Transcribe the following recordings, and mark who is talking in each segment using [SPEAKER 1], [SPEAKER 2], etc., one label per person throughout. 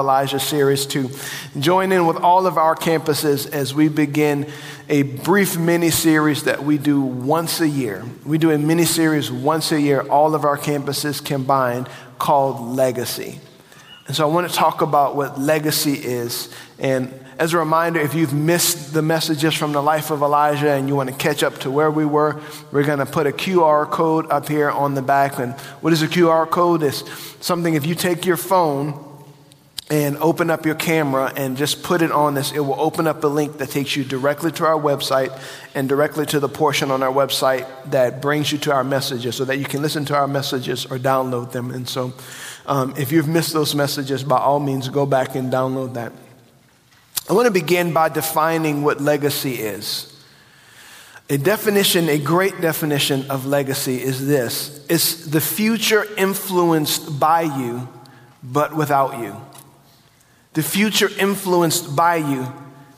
[SPEAKER 1] Elijah series to join in with all of our campuses as we begin a brief mini series that we do once a year. We do a mini series once a year, all of our campuses combined, called Legacy. And so I want to talk about what legacy is. And as a reminder, if you've missed the messages from the life of Elijah and you want to catch up to where we were, we're going to put a QR code up here on the back. And what is a QR code? It's something if you take your phone and open up your camera and just put it on this, it will open up a link that takes you directly to our website and directly to the portion on our website that brings you to our messages so that you can listen to our messages or download them. And so, um, if you've missed those messages, by all means, go back and download that. I want to begin by defining what legacy is. A definition, a great definition of legacy is this it's the future influenced by you, but without you the future influenced by you,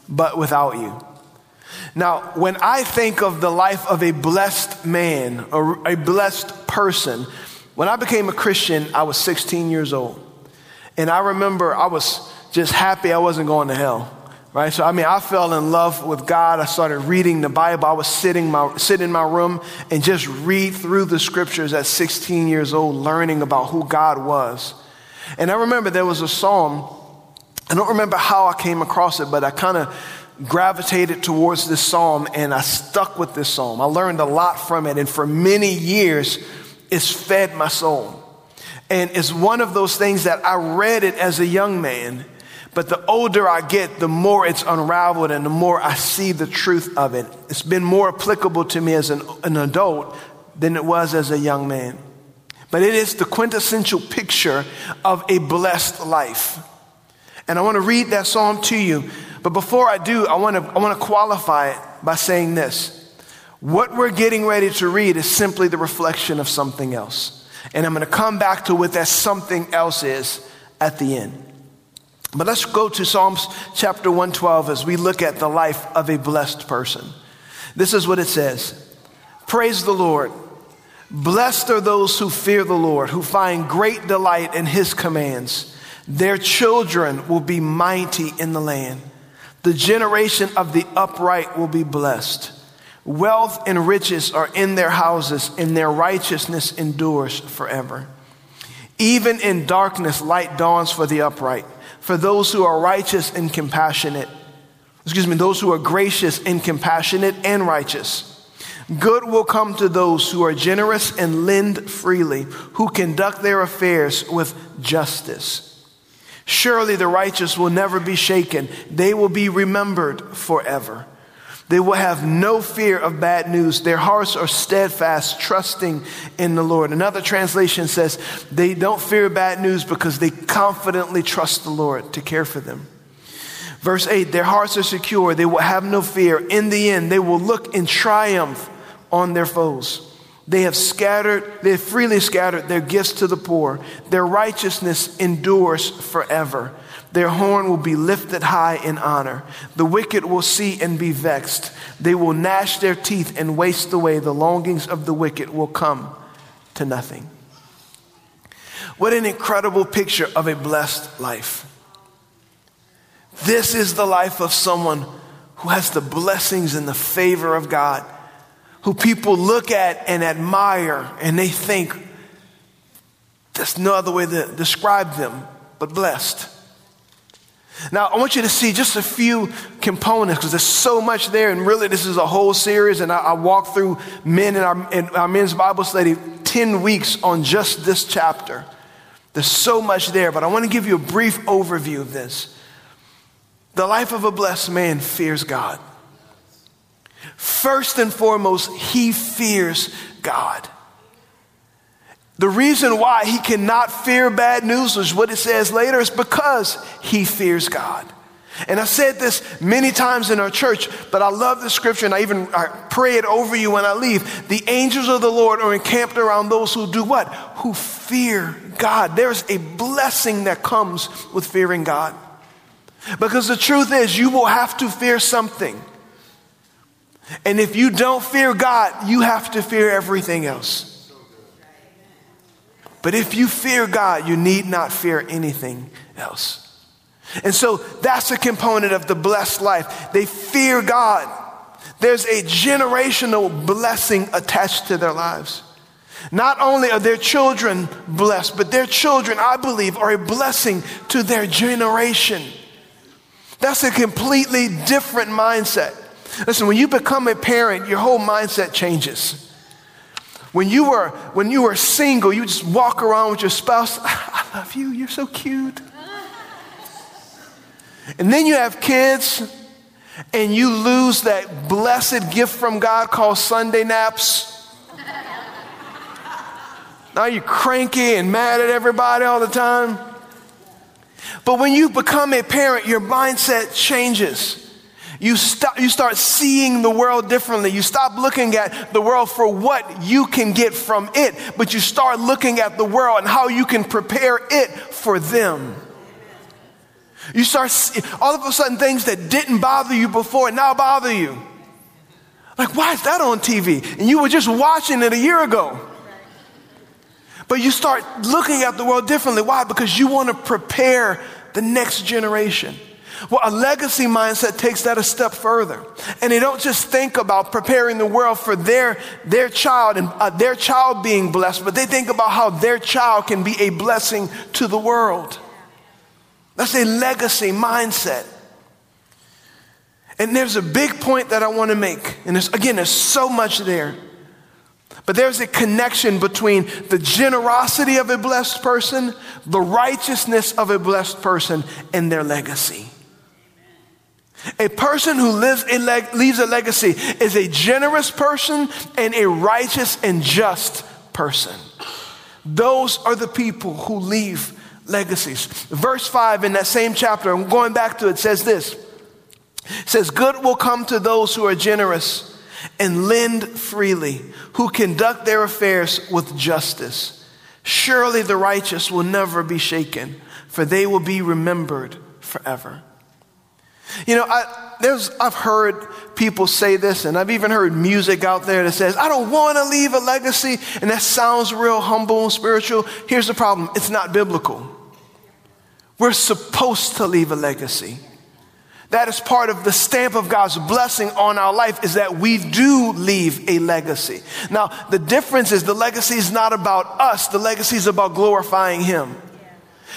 [SPEAKER 1] but without you. Now, when I think of the life of a blessed man or a blessed person, when I became a Christian, I was 16 years old. And I remember I was just happy I wasn't going to hell. Right? So, I mean, I fell in love with God. I started reading the Bible. I was sitting my, sit in my room and just read through the scriptures at 16 years old, learning about who God was. And I remember there was a psalm I don't remember how I came across it, but I kind of gravitated towards this psalm and I stuck with this psalm. I learned a lot from it, and for many years, it's fed my soul. And it's one of those things that I read it as a young man, but the older I get, the more it's unraveled and the more I see the truth of it. It's been more applicable to me as an, an adult than it was as a young man. But it is the quintessential picture of a blessed life. And I want to read that psalm to you. But before I do, I want to, I want to qualify it by saying this. What we're getting ready to read is simply the reflection of something else. And I'm going to come back to what that something else is at the end. But let's go to Psalms chapter 112 as we look at the life of a blessed person. This is what it says Praise the Lord. Blessed are those who fear the Lord, who find great delight in his commands. Their children will be mighty in the land. The generation of the upright will be blessed. Wealth and riches are in their houses, and their righteousness endures forever. Even in darkness, light dawns for the upright, for those who are righteous and compassionate. Excuse me, those who are gracious and compassionate and righteous. Good will come to those who are generous and lend freely, who conduct their affairs with justice. Surely the righteous will never be shaken. They will be remembered forever. They will have no fear of bad news. Their hearts are steadfast, trusting in the Lord. Another translation says they don't fear bad news because they confidently trust the Lord to care for them. Verse 8 Their hearts are secure. They will have no fear. In the end, they will look in triumph on their foes. They have scattered, they have freely scattered their gifts to the poor. Their righteousness endures forever. Their horn will be lifted high in honor. The wicked will see and be vexed. They will gnash their teeth and waste away. The longings of the wicked will come to nothing. What an incredible picture of a blessed life. This is the life of someone who has the blessings and the favor of God who people look at and admire and they think there's no other way to describe them but blessed. Now, I want you to see just a few components because there's so much there, and really, this is a whole series. And I, I walked through men in our, in our men's Bible study 10 weeks on just this chapter. There's so much there, but I want to give you a brief overview of this. The life of a blessed man fears God. First and foremost, he fears God. The reason why he cannot fear bad news is what it says later is because he fears God. And I said this many times in our church, but I love the scripture and I even I pray it over you when I leave. The angels of the Lord are encamped around those who do what? Who fear God. There's a blessing that comes with fearing God. Because the truth is, you will have to fear something. And if you don't fear God, you have to fear everything else. But if you fear God, you need not fear anything else. And so that's a component of the blessed life. They fear God. There's a generational blessing attached to their lives. Not only are their children blessed, but their children, I believe, are a blessing to their generation. That's a completely different mindset. Listen, when you become a parent, your whole mindset changes. When you were when you were single, you just walk around with your spouse, I love you, you're so cute. And then you have kids and you lose that blessed gift from God called Sunday naps. now you're cranky and mad at everybody all the time. But when you become a parent, your mindset changes. You, stop, you start seeing the world differently. You stop looking at the world for what you can get from it, but you start looking at the world and how you can prepare it for them. You start, all of a sudden, things that didn't bother you before now bother you. Like, why is that on TV? And you were just watching it a year ago. But you start looking at the world differently. Why? Because you want to prepare the next generation. Well, a legacy mindset takes that a step further. And they don't just think about preparing the world for their, their child and uh, their child being blessed, but they think about how their child can be a blessing to the world. That's a legacy mindset. And there's a big point that I want to make. And there's, again, there's so much there. But there's a connection between the generosity of a blessed person, the righteousness of a blessed person, and their legacy. A person who lives a leg- leaves a legacy is a generous person and a righteous and just person. Those are the people who leave legacies. Verse 5 in that same chapter, I'm going back to it, says this. It says, Good will come to those who are generous and lend freely, who conduct their affairs with justice. Surely the righteous will never be shaken, for they will be remembered forever. You know, I, there's, I've heard people say this, and I've even heard music out there that says, I don't want to leave a legacy, and that sounds real humble and spiritual. Here's the problem it's not biblical. We're supposed to leave a legacy. That is part of the stamp of God's blessing on our life is that we do leave a legacy. Now, the difference is the legacy is not about us, the legacy is about glorifying Him.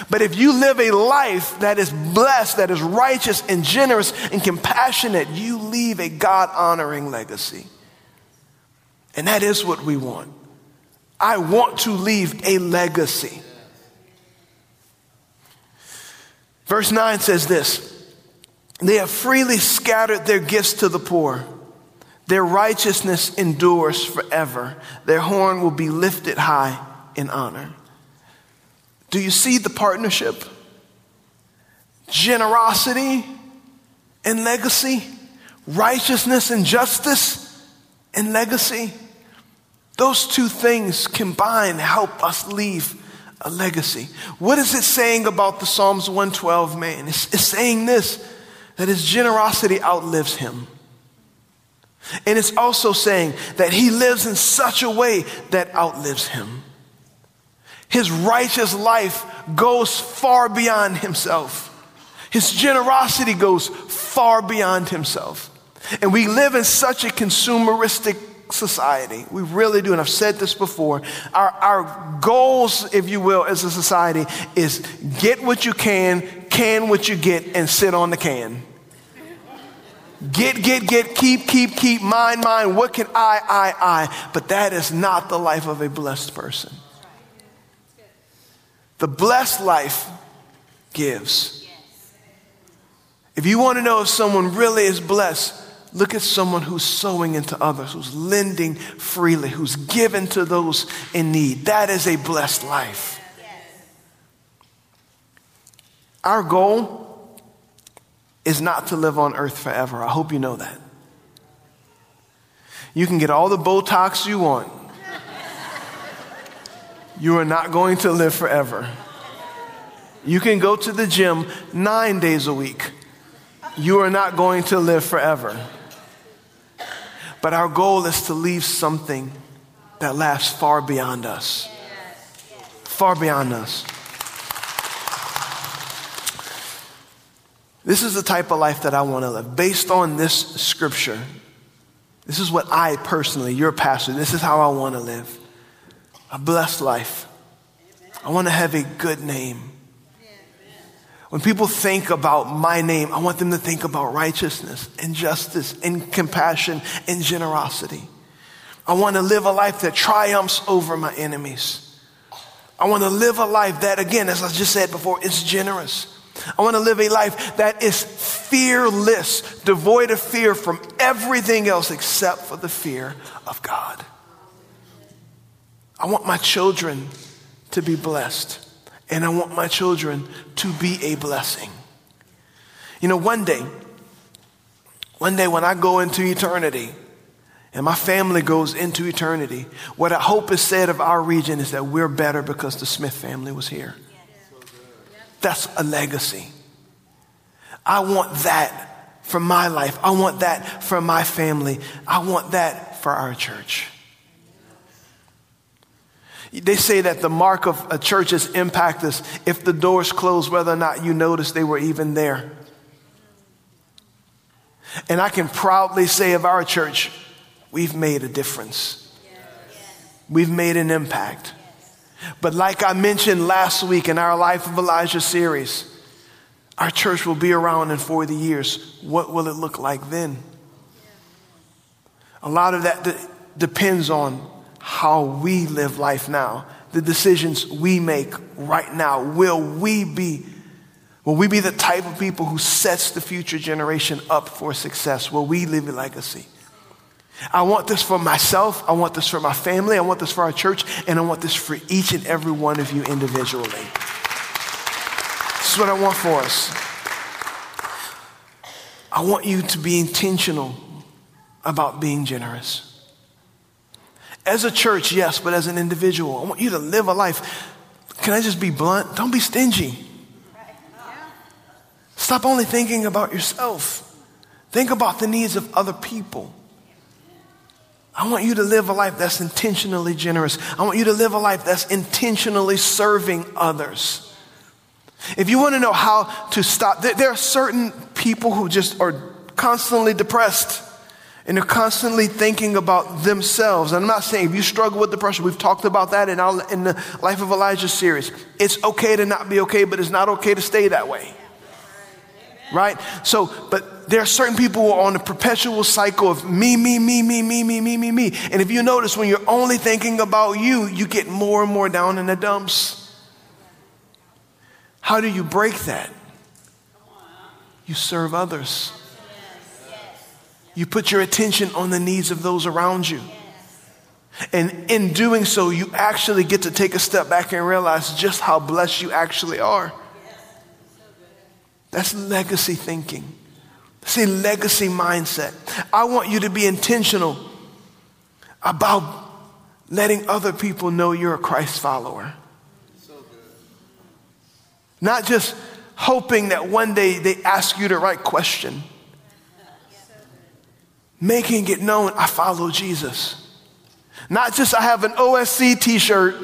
[SPEAKER 1] But if you live a life that is blessed, that is righteous and generous and compassionate, you leave a God honoring legacy. And that is what we want. I want to leave a legacy. Verse 9 says this They have freely scattered their gifts to the poor. Their righteousness endures forever. Their horn will be lifted high in honor. Do you see the partnership? Generosity and legacy, righteousness and justice and legacy. Those two things combined help us leave a legacy. What is it saying about the Psalms 112 man? It's, it's saying this that his generosity outlives him. And it's also saying that he lives in such a way that outlives him. His righteous life goes far beyond himself. His generosity goes far beyond himself. And we live in such a consumeristic society. We really do. And I've said this before. Our, our goals, if you will, as a society is get what you can, can what you get, and sit on the can. Get, get, get, keep, keep, keep, mine, mine. What can I, I, I? But that is not the life of a blessed person. The blessed life gives. If you want to know if someone really is blessed, look at someone who's sowing into others, who's lending freely, who's given to those in need. That is a blessed life. Our goal is not to live on earth forever. I hope you know that. You can get all the Botox you want. You are not going to live forever. You can go to the gym nine days a week. You are not going to live forever. But our goal is to leave something that lasts far beyond us. Far beyond us. This is the type of life that I want to live. Based on this scripture, this is what I personally, your pastor, this is how I want to live. A blessed life. I want to have a good name. When people think about my name, I want them to think about righteousness and justice and compassion and generosity. I want to live a life that triumphs over my enemies. I want to live a life that, again, as I just said before, is generous. I want to live a life that is fearless, devoid of fear from everything else except for the fear of God. I want my children to be blessed, and I want my children to be a blessing. You know, one day, one day when I go into eternity, and my family goes into eternity, what I hope is said of our region is that we're better because the Smith family was here. That's a legacy. I want that for my life. I want that for my family. I want that for our church. They say that the mark of a church's impact is if the doors close, whether or not you notice they were even there. And I can proudly say of our church, we've made a difference. We've made an impact. But like I mentioned last week in our Life of Elijah series, our church will be around in 40 years. What will it look like then? A lot of that de- depends on how we live life now, the decisions we make right now. Will we be Will we be the type of people who sets the future generation up for success? Will we leave a legacy? I want this for myself. I want this for my family. I want this for our church. And I want this for each and every one of you individually. This is what I want for us. I want you to be intentional about being generous. As a church, yes, but as an individual, I want you to live a life. Can I just be blunt? Don't be stingy. Stop only thinking about yourself. Think about the needs of other people. I want you to live a life that's intentionally generous. I want you to live a life that's intentionally serving others. If you want to know how to stop, there are certain people who just are constantly depressed and they're constantly thinking about themselves. And I'm not saying if you struggle with depression, we've talked about that in, our, in the Life of Elijah series. It's okay to not be okay, but it's not okay to stay that way. Right? So, but there are certain people who are on a perpetual cycle of me, me, me, me, me, me, me, me, me. And if you notice, when you're only thinking about you, you get more and more down in the dumps. How do you break that? You serve others. You put your attention on the needs of those around you. And in doing so, you actually get to take a step back and realize just how blessed you actually are. That's legacy thinking. See, legacy mindset. I want you to be intentional about letting other people know you're a Christ follower. Not just hoping that one day they ask you the right question. Making it known I follow Jesus. Not just I have an OSC t shirt,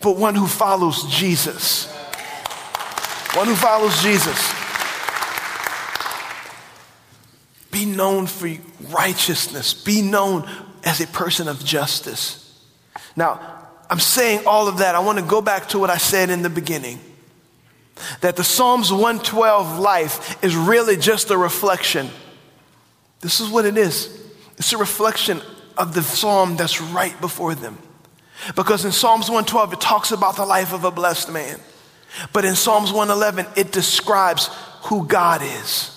[SPEAKER 1] but one who follows Jesus. One who follows Jesus. Be known for righteousness. Be known as a person of justice. Now, I'm saying all of that. I want to go back to what I said in the beginning that the Psalms 112 life is really just a reflection. This is what it is it's a reflection of the psalm that's right before them. Because in Psalms 112, it talks about the life of a blessed man. But in Psalms 111, it describes who God is.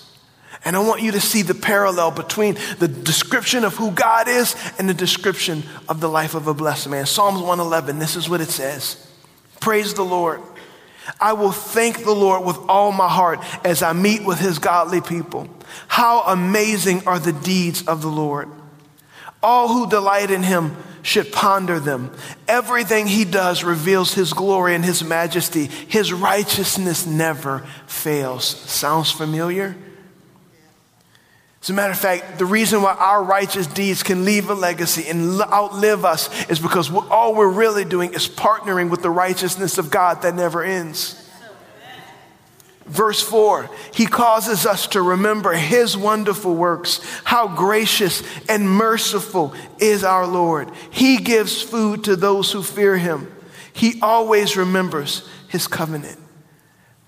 [SPEAKER 1] And I want you to see the parallel between the description of who God is and the description of the life of a blessed man. Psalms 111, this is what it says Praise the Lord. I will thank the Lord with all my heart as I meet with his godly people. How amazing are the deeds of the Lord. All who delight in him should ponder them. Everything he does reveals his glory and his majesty. His righteousness never fails. Sounds familiar? As a matter of fact, the reason why our righteous deeds can leave a legacy and outlive us is because all we're really doing is partnering with the righteousness of God that never ends. Verse 4, he causes us to remember his wonderful works. How gracious and merciful is our Lord. He gives food to those who fear him. He always remembers his covenant.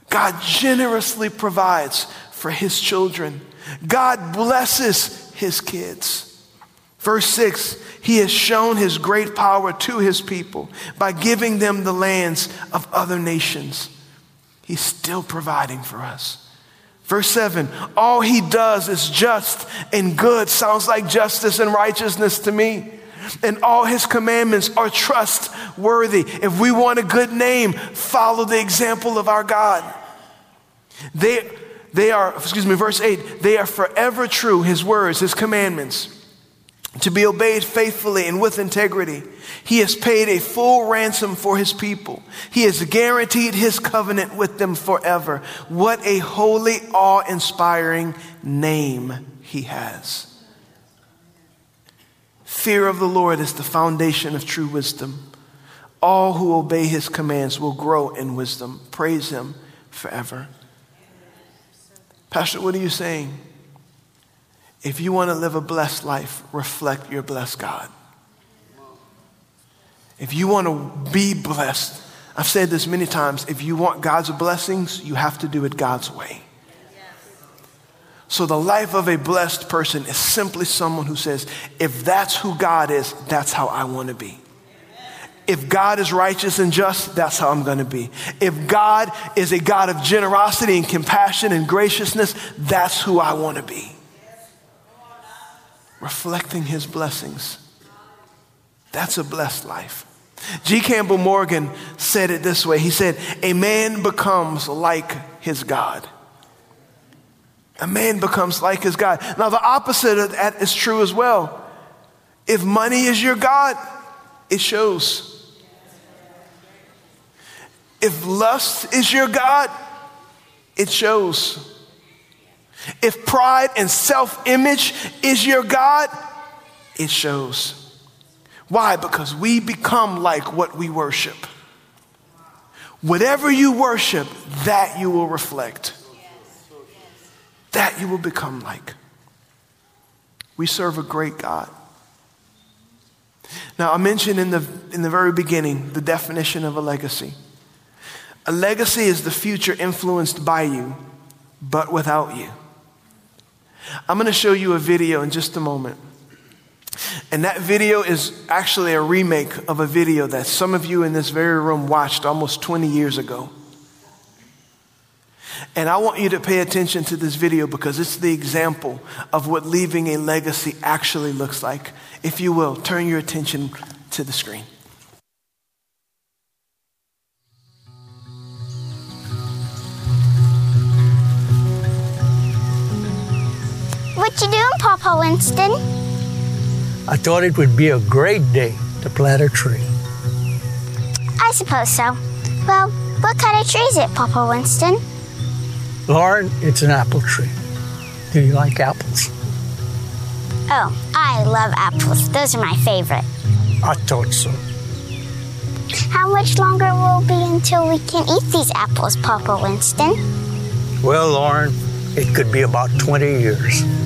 [SPEAKER 1] God generously provides for his children. God blesses his kids. Verse 6 He has shown his great power to his people by giving them the lands of other nations. He's still providing for us. Verse 7 All he does is just and good. Sounds like justice and righteousness to me. And all his commandments are trustworthy. If we want a good name, follow the example of our God. They, they are, excuse me, verse 8, they are forever true, his words, his commandments, to be obeyed faithfully and with integrity. He has paid a full ransom for his people. He has guaranteed his covenant with them forever. What a holy, awe inspiring name he has. Fear of the Lord is the foundation of true wisdom. All who obey his commands will grow in wisdom. Praise him forever. Pastor, what are you saying? If you want to live a blessed life, reflect your blessed God. If you want to be blessed, I've said this many times if you want God's blessings, you have to do it God's way. So, the life of a blessed person is simply someone who says, if that's who God is, that's how I want to be. If God is righteous and just, that's how I'm going to be. If God is a God of generosity and compassion and graciousness, that's who I want to be. Reflecting his blessings. That's a blessed life. G. Campbell Morgan said it this way He said, A man becomes like his God. A man becomes like his God. Now, the opposite of that is true as well. If money is your God, it shows. If lust is your God, it shows. If pride and self image is your God, it shows. Why? Because we become like what we worship. Whatever you worship, that you will reflect. That you will become like. We serve a great God. Now, I mentioned in the, in the very beginning the definition of a legacy. A legacy is the future influenced by you, but without you. I'm going to show you a video in just a moment. And that video is actually a remake of a video that some of you in this very room watched almost 20 years ago. And I want you to pay attention to this video because it's the example of what leaving a legacy actually looks like. If you will, turn your attention to the screen.
[SPEAKER 2] What you doing, Papa Winston?
[SPEAKER 3] I thought it would be a great day to plant a tree.
[SPEAKER 2] I suppose so. Well, what kind of tree is it, Papa Winston?
[SPEAKER 3] Lauren, it's an apple tree. Do you like apples?
[SPEAKER 2] Oh, I love apples. Those are my favorite.
[SPEAKER 3] I thought so.
[SPEAKER 2] How much longer will it be until we can eat these apples, Papa Winston?
[SPEAKER 3] Well, Lauren, it could be about 20 years.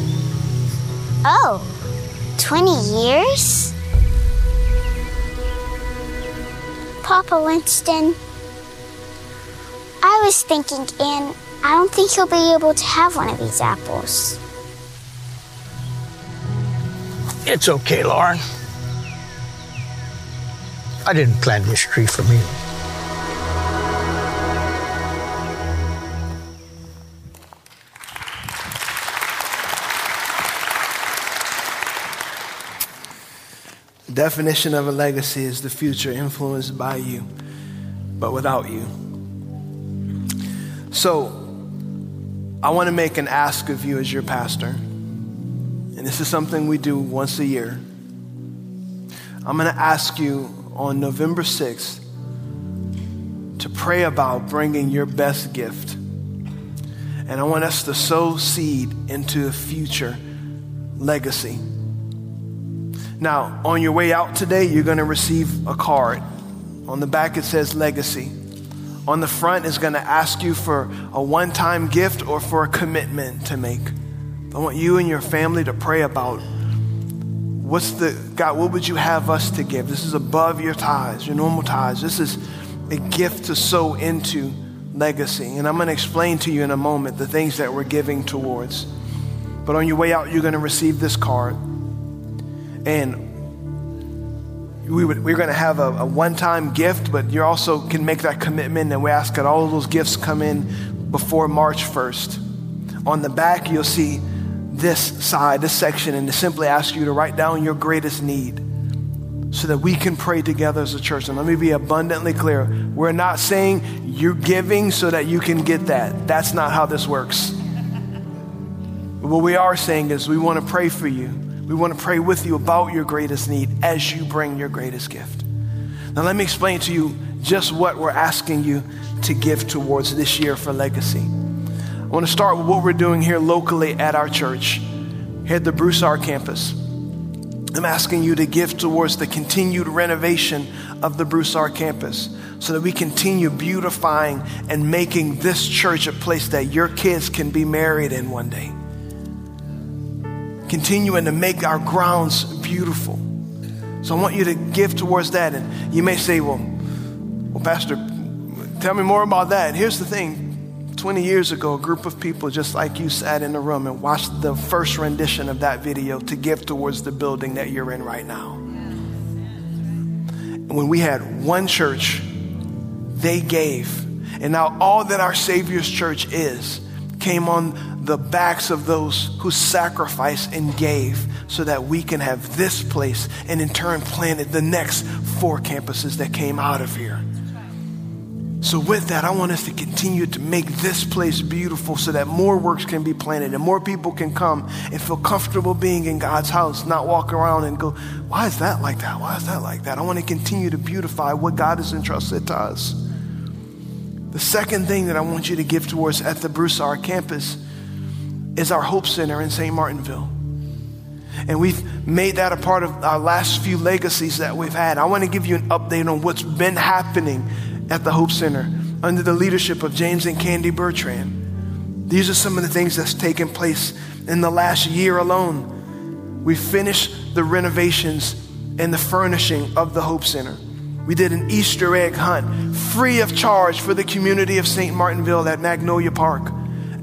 [SPEAKER 2] Oh, 20 years? Papa Winston, I was thinking, and I don't think you'll be able to have one of these apples.
[SPEAKER 3] It's okay, Lauren. I didn't plant this tree for me.
[SPEAKER 1] Definition of a legacy is the future influenced by you, but without you. So, I want to make an ask of you as your pastor. And this is something we do once a year. I'm going to ask you on November 6th to pray about bringing your best gift. And I want us to sow seed into a future legacy. Now, on your way out today, you're going to receive a card. On the back, it says legacy. On the front is going to ask you for a one time gift or for a commitment to make. I want you and your family to pray about what's the, God, what would you have us to give? This is above your tithes, your normal tithes. This is a gift to sow into legacy. And I'm going to explain to you in a moment the things that we're giving towards. But on your way out, you're going to receive this card. And we would, we're going to have a, a one time gift, but you also can make that commitment. And we ask that all of those gifts come in before March 1st. On the back, you'll see this side, this section, and to simply ask you to write down your greatest need so that we can pray together as a church. And let me be abundantly clear we're not saying you're giving so that you can get that. That's not how this works. What we are saying is we want to pray for you. We want to pray with you about your greatest need as you bring your greatest gift. Now, let me explain to you just what we're asking you to give towards this year for legacy. I want to start with what we're doing here locally at our church, here at the Broussard campus. I'm asking you to give towards the continued renovation of the Broussard campus so that we continue beautifying and making this church a place that your kids can be married in one day. Continuing to make our grounds beautiful. So I want you to give towards that. And you may say, well, well, Pastor, tell me more about that. Here's the thing 20 years ago, a group of people just like you sat in the room and watched the first rendition of that video to give towards the building that you're in right now. And when we had one church, they gave. And now all that our Savior's church is came on the backs of those who sacrificed and gave so that we can have this place and in turn planted the next four campuses that came out of here. So, with that, I want us to continue to make this place beautiful so that more works can be planted and more people can come and feel comfortable being in God's house, not walk around and go, Why is that like that? Why is that like that? I want to continue to beautify what God has entrusted to us. The second thing that I want you to give towards at the Broussard campus is our Hope Center in St. Martinville. And we've made that a part of our last few legacies that we've had. I want to give you an update on what's been happening at the Hope Center under the leadership of James and Candy Bertrand. These are some of the things that's taken place in the last year alone. We finished the renovations and the furnishing of the Hope Center. We did an Easter egg hunt free of charge for the community of St. Martinville at Magnolia Park.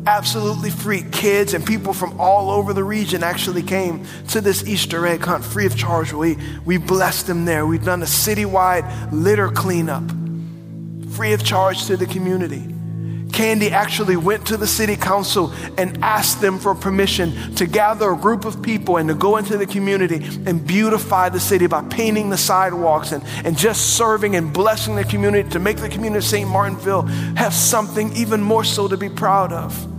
[SPEAKER 1] Absolutely free. Kids and people from all over the region actually came to this Easter egg hunt free of charge. We, we blessed them there. We've done a citywide litter cleanup free of charge to the community. Candy actually went to the city council and asked them for permission to gather a group of people and to go into the community and beautify the city by painting the sidewalks and, and just serving and blessing the community to make the community of St. Martinville have something even more so to be proud of.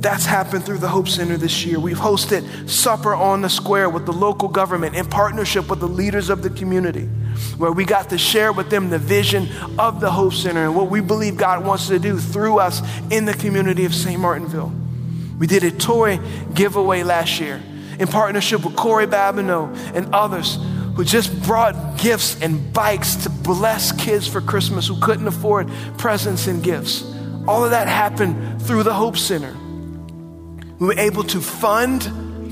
[SPEAKER 1] That's happened through the Hope Center this year. We've hosted Supper on the Square with the local government in partnership with the leaders of the community, where we got to share with them the vision of the Hope Center and what we believe God wants to do through us in the community of St. Martinville. We did a toy giveaway last year in partnership with Corey Babineau and others who just brought gifts and bikes to bless kids for Christmas who couldn't afford presents and gifts. All of that happened through the Hope Center. We were able to fund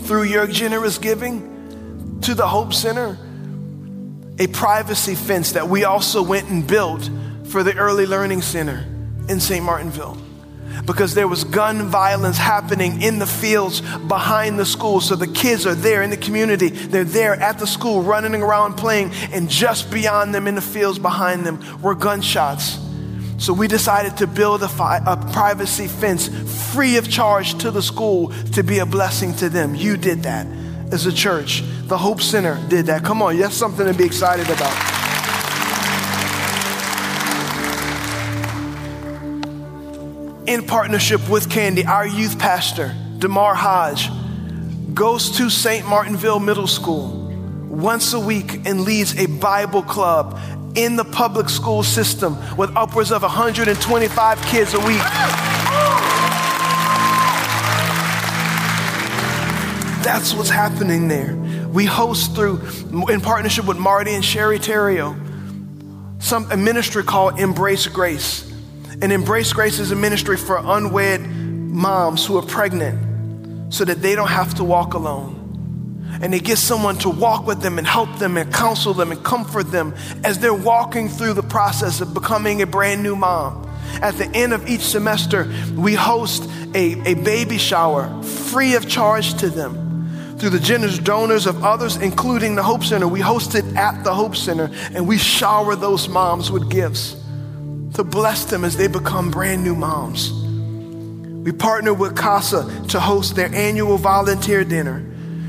[SPEAKER 1] through your generous giving to the Hope Center a privacy fence that we also went and built for the Early Learning Center in St. Martinville because there was gun violence happening in the fields behind the school. So the kids are there in the community. They're there at the school running around playing, and just beyond them in the fields behind them were gunshots. So we decided to build a, fi- a, privacy fence free of charge to the school to be a blessing to them. You did that as a church. The Hope Center did that. Come on, that's something to be excited about. in partnership with Candy, our youth pastor, Damar Hodge, goes to St. Martinville Middle School once a week and leads a Bible club in the public school system with upwards of 125 kids a week. That's what's happening there. We host through, in partnership with Marty and Sherry Terrio, some, a ministry called Embrace Grace. And Embrace Grace is a ministry for unwed moms who are pregnant so that they don't have to walk alone and they get someone to walk with them and help them and counsel them and comfort them as they're walking through the process of becoming a brand new mom. At the end of each semester, we host a, a baby shower free of charge to them through the generous donors of others, including the Hope Center. We host it at the Hope Center and we shower those moms with gifts to bless them as they become brand new moms. We partner with CASA to host their annual volunteer dinner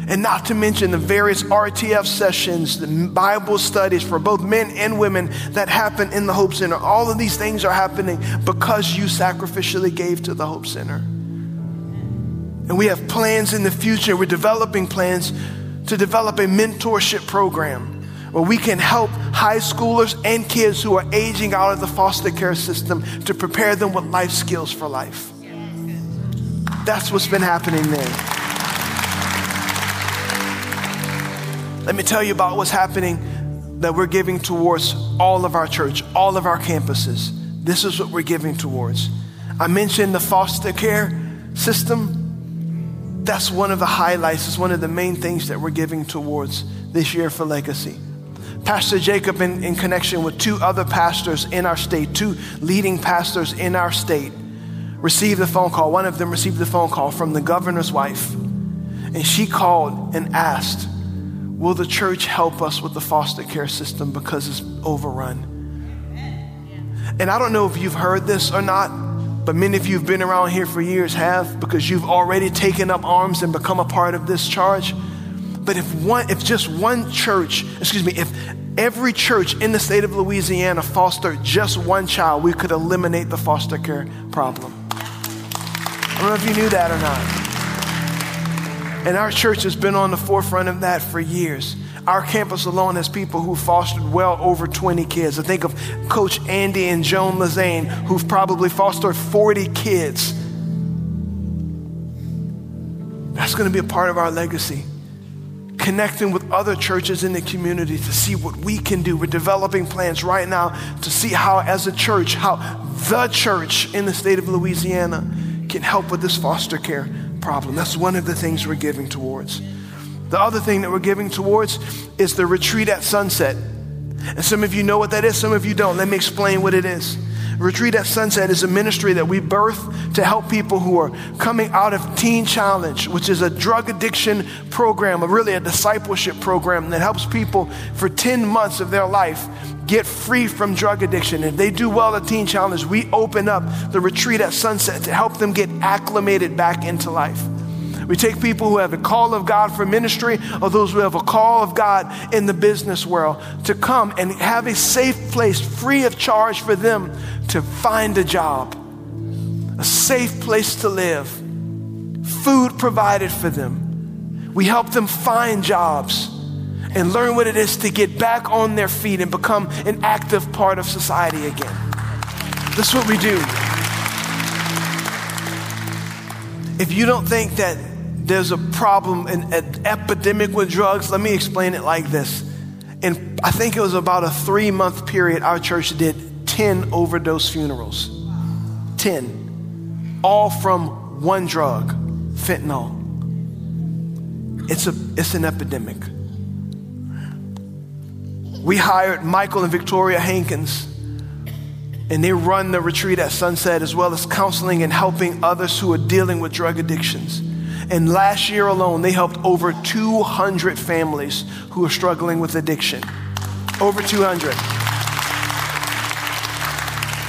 [SPEAKER 1] and not to mention the various RTF sessions, the Bible studies for both men and women that happen in the Hope Center. All of these things are happening because you sacrificially gave to the Hope Center. And we have plans in the future. We're developing plans to develop a mentorship program where we can help high schoolers and kids who are aging out of the foster care system to prepare them with life skills for life. That's what's been happening there. Let me tell you about what's happening that we're giving towards all of our church, all of our campuses. This is what we're giving towards. I mentioned the foster care system. That's one of the highlights, it's one of the main things that we're giving towards this year for Legacy. Pastor Jacob, in, in connection with two other pastors in our state, two leading pastors in our state, received a phone call. One of them received a phone call from the governor's wife. And she called and asked, Will the church help us with the foster care system because it's overrun? And I don't know if you've heard this or not, but many of you have been around here for years have because you've already taken up arms and become a part of this charge. But if one, if just one church, excuse me, if every church in the state of Louisiana fostered just one child, we could eliminate the foster care problem. I don't know if you knew that or not. And our church has been on the forefront of that for years. Our campus alone has people who fostered well over 20 kids. I think of Coach Andy and Joan Lazane, who've probably fostered 40 kids. That's going to be a part of our legacy. Connecting with other churches in the community to see what we can do. We're developing plans right now to see how, as a church, how the church in the state of Louisiana can help with this foster care problem. That's one of the things we're giving towards. The other thing that we're giving towards is the retreat at sunset. And some of you know what that is, some of you don't. Let me explain what it is. Retreat at Sunset is a ministry that we birth to help people who are coming out of Teen Challenge, which is a drug addiction program, really a discipleship program that helps people for 10 months of their life get free from drug addiction. If they do well at Teen Challenge, we open up the retreat at Sunset to help them get acclimated back into life. We take people who have a call of God for ministry or those who have a call of God in the business world to come and have a safe place free of charge for them to find a job, a safe place to live, food provided for them. We help them find jobs and learn what it is to get back on their feet and become an active part of society again. That's what we do. If you don't think that there's a problem, an, an epidemic with drugs. Let me explain it like this. And I think it was about a three month period, our church did 10 overdose funerals. 10. All from one drug, fentanyl. It's, a, it's an epidemic. We hired Michael and Victoria Hankins, and they run the retreat at Sunset as well as counseling and helping others who are dealing with drug addictions. And last year alone, they helped over 200 families who are struggling with addiction. Over 200.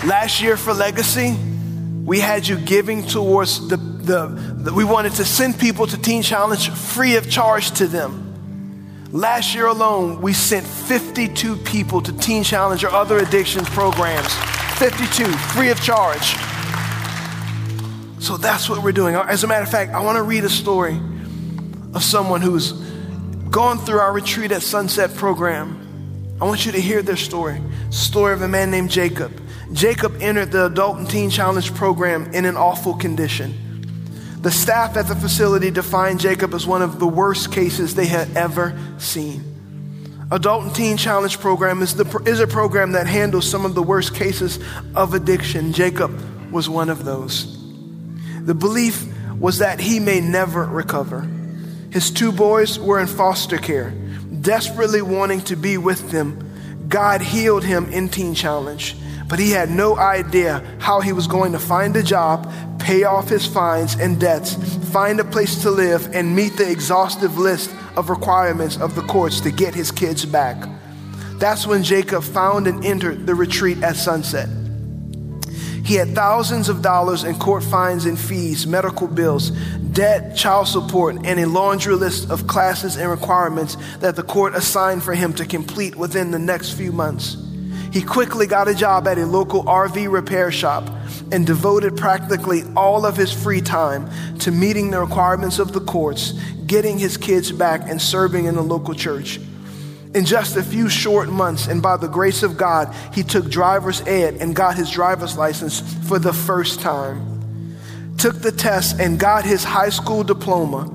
[SPEAKER 1] Last year for Legacy, we had you giving towards the, the, the, we wanted to send people to Teen Challenge free of charge to them. Last year alone, we sent 52 people to Teen Challenge or other addictions programs. 52, free of charge. So that's what we're doing. As a matter of fact, I want to read a story of someone who's gone through our retreat at Sunset program. I want you to hear their story. Story of a man named Jacob. Jacob entered the Adult and Teen Challenge program in an awful condition. The staff at the facility defined Jacob as one of the worst cases they had ever seen. Adult and Teen Challenge program is, the, is a program that handles some of the worst cases of addiction. Jacob was one of those. The belief was that he may never recover. His two boys were in foster care, desperately wanting to be with them. God healed him in Teen Challenge, but he had no idea how he was going to find a job, pay off his fines and debts, find a place to live, and meet the exhaustive list of requirements of the courts to get his kids back. That's when Jacob found and entered the retreat at sunset. He had thousands of dollars in court fines and fees, medical bills, debt, child support, and a laundry list of classes and requirements that the court assigned for him to complete within the next few months. He quickly got a job at a local RV repair shop and devoted practically all of his free time to meeting the requirements of the courts, getting his kids back, and serving in the local church. In just a few short months, and by the grace of God, he took driver's ed and got his driver's license for the first time. Took the test and got his high school diploma.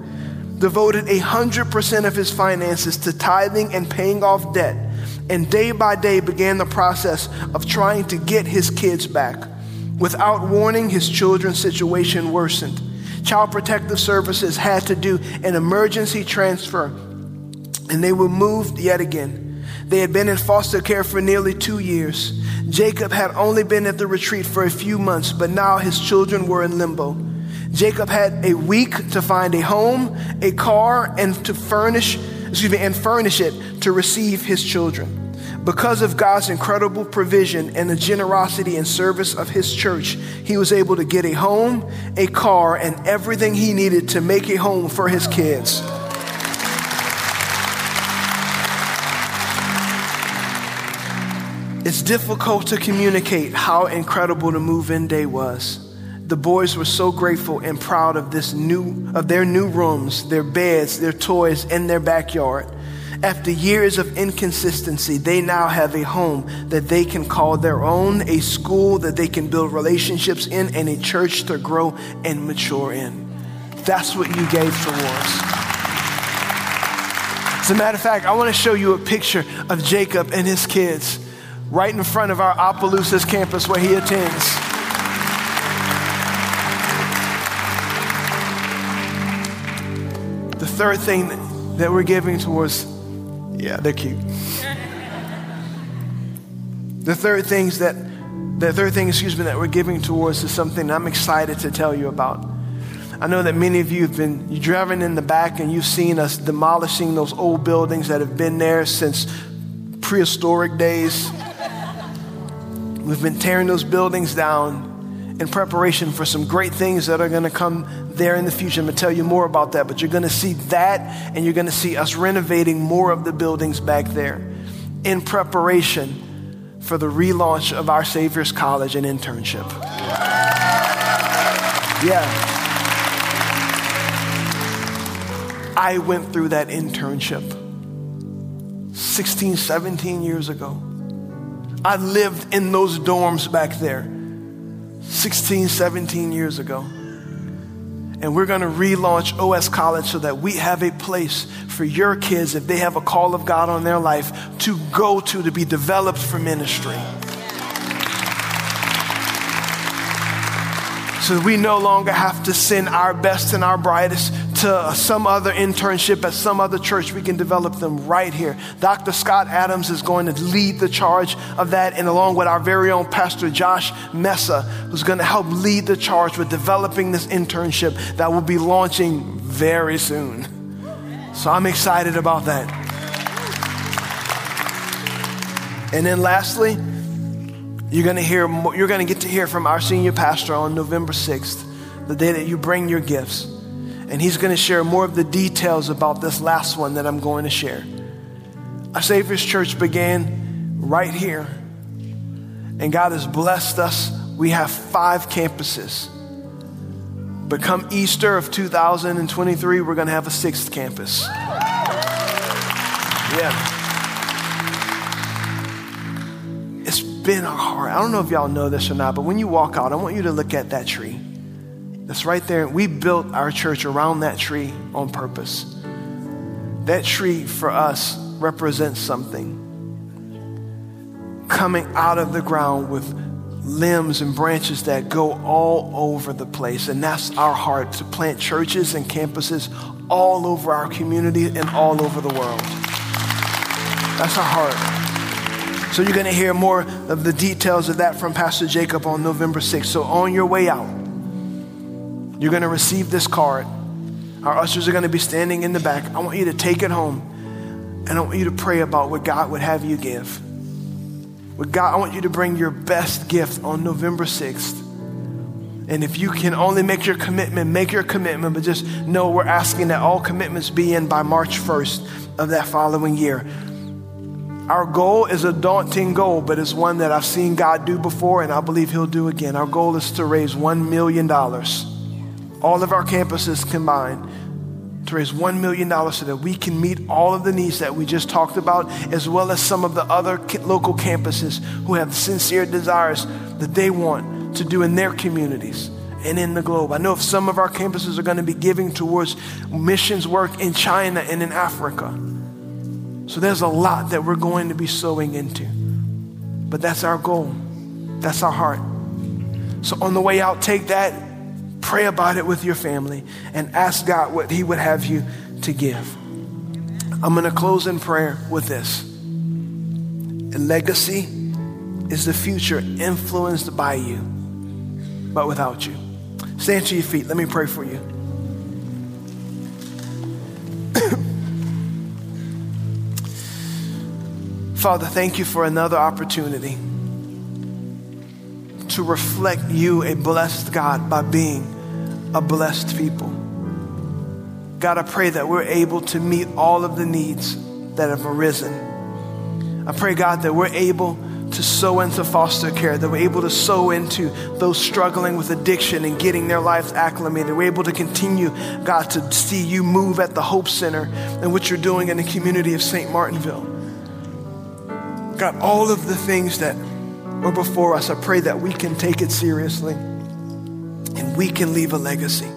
[SPEAKER 1] Devoted 100% of his finances to tithing and paying off debt. And day by day began the process of trying to get his kids back. Without warning, his children's situation worsened. Child Protective Services had to do an emergency transfer, and they were moved yet again. They had been in foster care for nearly two years. Jacob had only been at the retreat for a few months, but now his children were in limbo. Jacob had a week to find a home, a car, and to furnish, excuse me, and furnish it to receive his children. Because of God's incredible provision and the generosity and service of his church, he was able to get a home, a car, and everything he needed to make a home for his kids. It's difficult to communicate how incredible the move-in day was. The boys were so grateful and proud of this new of their new rooms, their beds, their toys, and their backyard. After years of inconsistency, they now have a home that they can call their own, a school that they can build relationships in, and a church to grow and mature in. That's what you gave towards. As a matter of fact, I want to show you a picture of Jacob and his kids right in front of our Opelousas campus where he attends. The third thing that we're giving towards yeah, they're cute. the third things that the third thing, excuse me, that we're giving towards is something I'm excited to tell you about. I know that many of you have been driving in the back and you've seen us demolishing those old buildings that have been there since prehistoric days. We've been tearing those buildings down in preparation for some great things that are going to come there in the future. I'm going to tell you more about that, but you're going to see that and you're going to see us renovating more of the buildings back there in preparation for the relaunch of our Savior's College and internship. Yeah. I went through that internship 16, 17 years ago. I lived in those dorms back there 16, 17 years ago. And we're going to relaunch OS College so that we have a place for your kids, if they have a call of God on their life, to go to to be developed for ministry. So we no longer have to send our best and our brightest to some other internship at some other church. We can develop them right here. Dr. Scott Adams is going to lead the charge of that, and along with our very own Pastor Josh Messa, who's going to help lead the charge with developing this internship that will be launching very soon. So I'm excited about that. And then lastly, you're going to hear you're going to get to hear from our senior pastor on November 6th, the day that you bring your gifts. And he's going to share more of the details about this last one that I'm going to share. Our Savior's Church began right here. And God has blessed us. We have five campuses. But come Easter of 2023, we're going to have a sixth campus. Yeah. It's been our heart. I don't know if y'all know this or not, but when you walk out, I want you to look at that tree. That's right there. We built our church around that tree on purpose. That tree for us represents something coming out of the ground with limbs and branches that go all over the place. And that's our heart to plant churches and campuses all over our community and all over the world. That's our heart. So you're going to hear more of the details of that from Pastor Jacob on November 6th. So on your way out, you're going to receive this card. Our ushers are going to be standing in the back. I want you to take it home and I want you to pray about what God would have you give. With God, I want you to bring your best gift on November 6th. And if you can only make your commitment, make your commitment, but just know we're asking that all commitments be in by March 1st of that following year. Our goal is a daunting goal, but it's one that I've seen God do before and I believe He'll do again. Our goal is to raise $1 million. All of our campuses combined to raise $1 million so that we can meet all of the needs that we just talked about, as well as some of the other local campuses who have sincere desires that they want to do in their communities and in the globe. I know if some of our campuses are going to be giving towards missions work in China and in Africa. So there's a lot that we're going to be sowing into. But that's our goal. That's our heart. So on the way out, take that Pray about it with your family and ask God what He would have you to give. I'm going to close in prayer with this. A legacy is the future influenced by you, but without you. Stand to your feet. Let me pray for you. Father, thank you for another opportunity to reflect you, a blessed God, by being a blessed people. God, I pray that we're able to meet all of the needs that have arisen. I pray, God, that we're able to sow into foster care, that we're able to sow into those struggling with addiction and getting their lives acclimated. We're able to continue, God, to see you move at the Hope Center and what you're doing in the community of St. Martinville. God, all of the things that were before us, I pray that we can take it seriously and we can leave a legacy.